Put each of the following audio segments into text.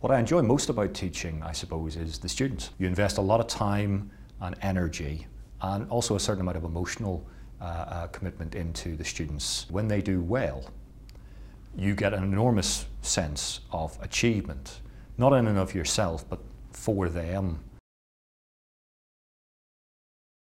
What I enjoy most about teaching, I suppose, is the students. You invest a lot of time and energy and also a certain amount of emotional uh, uh, commitment into the students. When they do well, you get an enormous sense of achievement, not in and of yourself, but for them.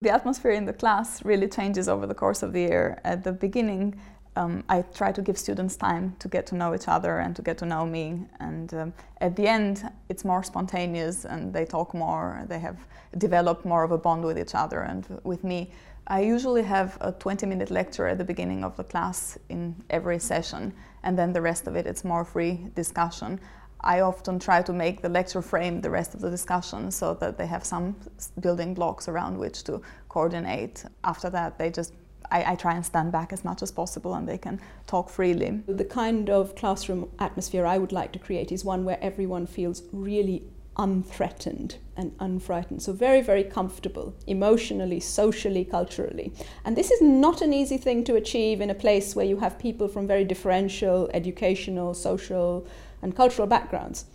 The atmosphere in the class really changes over the course of the year. At the beginning, um, I try to give students time to get to know each other and to get to know me. And um, at the end, it's more spontaneous and they talk more, they have developed more of a bond with each other and with me. I usually have a 20 minute lecture at the beginning of the class in every session, and then the rest of it, it's more free discussion. I often try to make the lecture frame the rest of the discussion so that they have some building blocks around which to coordinate. After that, they just I, I, try and stand back as much as possible and they can talk freely. The kind of classroom atmosphere I would like to create is one where everyone feels really unthreatened and unfrightened. So, very, very comfortable emotionally, socially, culturally. And this is not an easy thing to achieve in a place where you have people from very differential educational, social, and cultural backgrounds.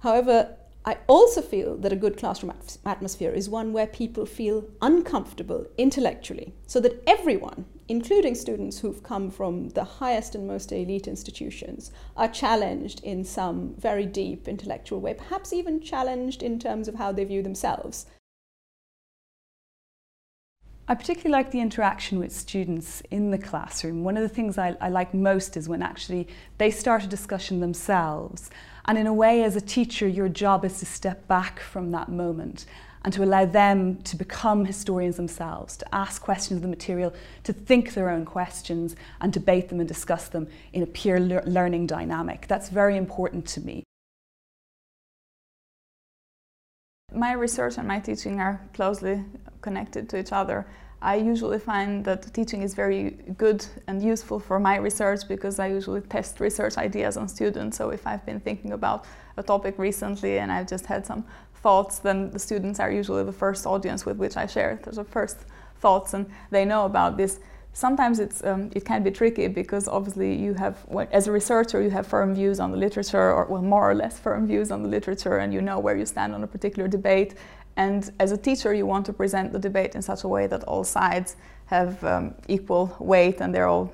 However, I also feel that a good classroom atmosphere is one where people feel uncomfortable intellectually, so that everyone, including students who've come from the highest and most elite institutions, are challenged in some very deep intellectual way, perhaps even challenged in terms of how they view themselves. I particularly like the interaction with students in the classroom. One of the things I, I like most is when actually they start a discussion themselves and in a way, as a teacher, your job is to step back from that moment and to allow them to become historians themselves, to ask questions of the material, to think their own questions and debate them and discuss them in a peer le learning dynamic. That's very important to me. My research and my teaching are closely connected to each other. I usually find that teaching is very good and useful for my research because I usually test research ideas on students. So if I've been thinking about a topic recently and I've just had some thoughts, then the students are usually the first audience with which I share the first thoughts and they know about this. Sometimes it's, um, it can be tricky because obviously you have, as a researcher, you have firm views on the literature or well, more or less firm views on the literature and you know where you stand on a particular debate and as a teacher, you want to present the debate in such a way that all sides have um, equal weight and they're all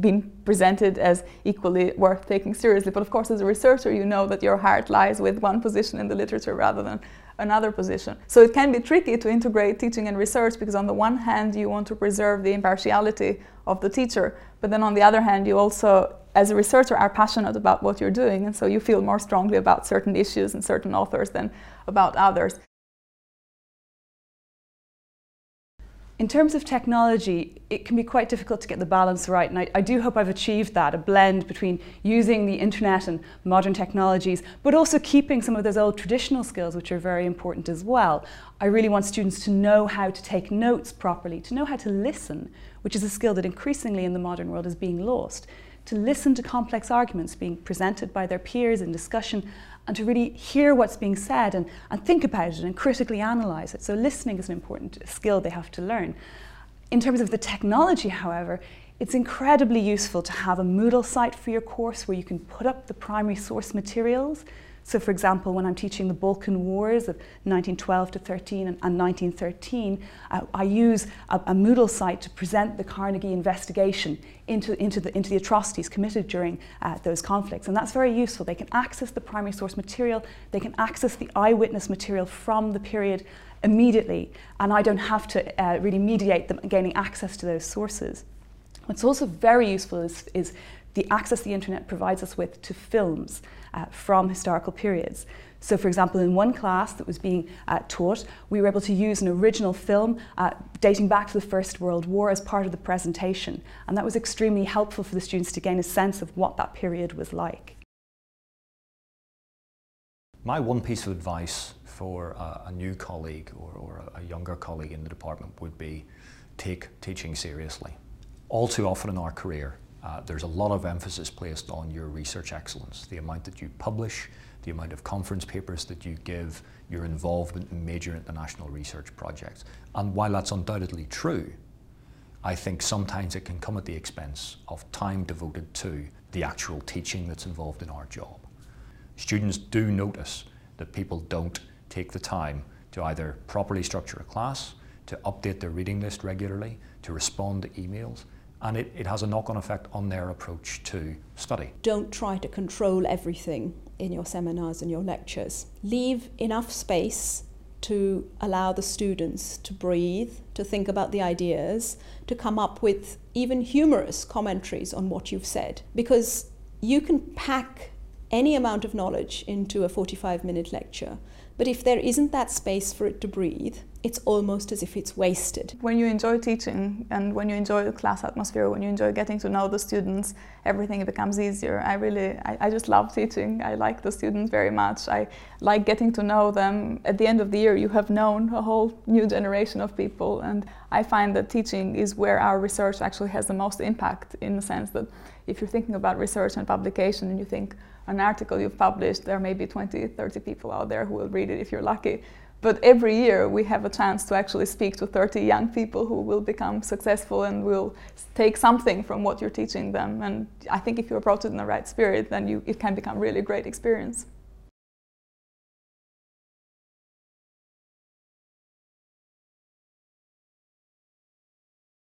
being presented as equally worth taking seriously. But of course, as a researcher, you know that your heart lies with one position in the literature rather than another position. So it can be tricky to integrate teaching and research because on the one hand, you want to preserve the impartiality of the teacher, but then on the other hand, you also as a researcher are passionate about what you're doing and so you feel more strongly about certain issues and certain authors than about others. In terms of technology, it can be quite difficult to get the balance right, and I, I, do hope I've achieved that a blend between using the internet and modern technologies, but also keeping some of those old traditional skills, which are very important as well. I really want students to know how to take notes properly, to know how to listen, which is a skill that increasingly in the modern world is being lost to listen to complex arguments being presented by their peers in discussion and to really hear what's being said and, and think about it and critically analyse it. So listening is an important skill they have to learn. In terms of the technology, however, it's incredibly useful to have a Moodle site for your course where you can put up the primary source materials so for example, when I'm teaching the Balkan Wars of 1912 to 13 and, and 1913, uh, I use a, a, Moodle site to present the Carnegie investigation into, into, the, into the atrocities committed during uh, those conflicts. And that's very useful. They can access the primary source material, they can access the eyewitness material from the period immediately, and I don't have to uh, really mediate them gaining access to those sources. What's also very useful is, is the access the internet provides us with to films uh, from historical periods. So for example, in one class that was being uh, taught, we were able to use an original film uh, dating back to the First World War as part of the presentation. And that was extremely helpful for the students to gain a sense of what that period was like. My one piece of advice for a, a new colleague or, or a younger colleague in the department would be take teaching seriously. All too often in our career, uh, there's a lot of emphasis placed on your research excellence, the amount that you publish, the amount of conference papers that you give, your involvement in major international research projects. And while that's undoubtedly true, I think sometimes it can come at the expense of time devoted to the actual teaching that's involved in our job. students do notice that people don't take the time to either properly structure a class, to update their reading list regularly, to respond to emails, and it, it has a knock on effect on their approach to study. Don't try to control everything in your seminars and your lectures. Leave enough space to allow the students to breathe, to think about the ideas, to come up with even humorous commentaries on what you've said. Because you can pack any amount of knowledge into a 45 minute lecture, but if there isn't that space for it to breathe, it's almost as if it's wasted. When you enjoy teaching and when you enjoy the class atmosphere, when you enjoy getting to know the students, everything becomes easier. I really, I, I, just love teaching. I like the students very much. I like getting to know them. At the end of the year, you have known a whole new generation of people. And I find that teaching is where our research actually has the most impact in the sense that if you're thinking about research and publication and you think an article you've published, there may be 20, 30 people out there who will read it if you're lucky. But every year we have a chance to actually speak to 30 young people who will become successful and will take something from what you're teaching them. And I think if you approach it in the right spirit, then you, it can become really great experience.